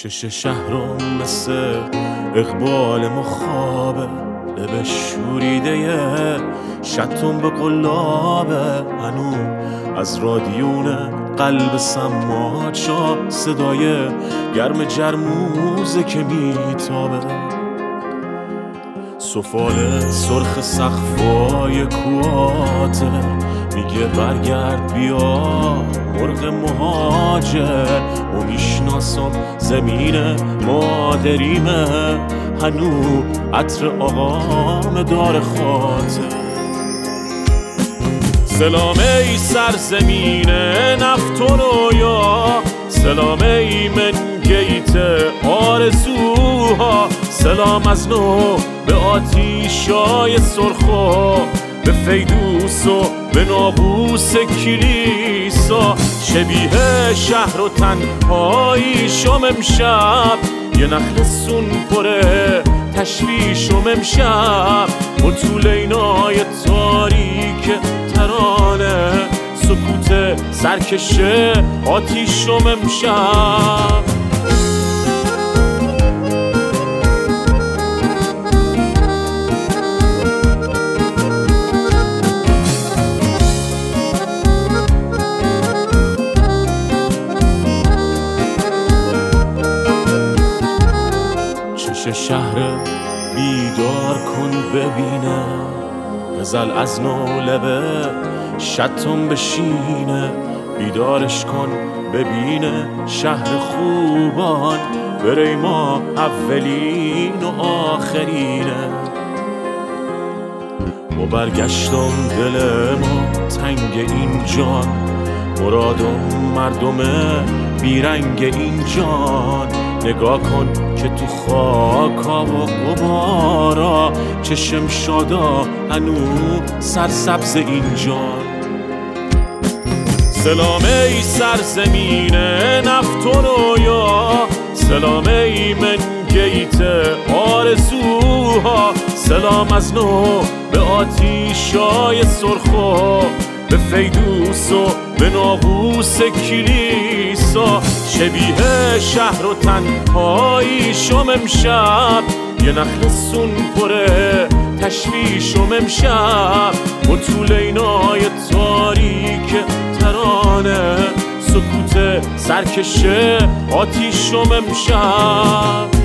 چش شهرم مثل اقبال مخابه لب شوریده شتون به قلابه هنو از رادیون قلب سماچا صدای گرم جرموزه که میتابه. سفال سرخ سخفای کواته میگه برگرد بیا مرغ مهاجر. و می‌شناسم زمین مادریمه. هنو عطر آقام دار خاطر. سلام ای سرزمین نفت و رویا سلام ای من گیت آرزوها. سلام از نو به آتیشای سرخا به فیدوس و به نابوس کلیسا شبیه شهر و تنهاییشم امشب. یه نخل سون پره تشویشم امشب. و طول اینای تاریک ترانه سکوت سرکشه آتیشم امشب. شهر بیدار کن ببینه غزل از نو لبه شتم بشینه بیدارش کن ببینه شهر خوبان بره ما اولین و آخرینه. و برگشتم دل ما تنگ این جان مرادم مردم بیرنگ این جان. نگاه کن که تو خاکا و قبارا چشم شادا هنو سرسبز این جان سلام ای سرزمین نفت و رویا سلام ای من گیت آرزوها. سلام از نو به آتیشای سرخو به فیدوس و به نابوس کلیسا شبیه شهر و تنهاییشم امشب. یه نخل سون پره تشویشم امشب. و طول اینای تاریک ترانه سکوت سرکشه آتیشم امشب.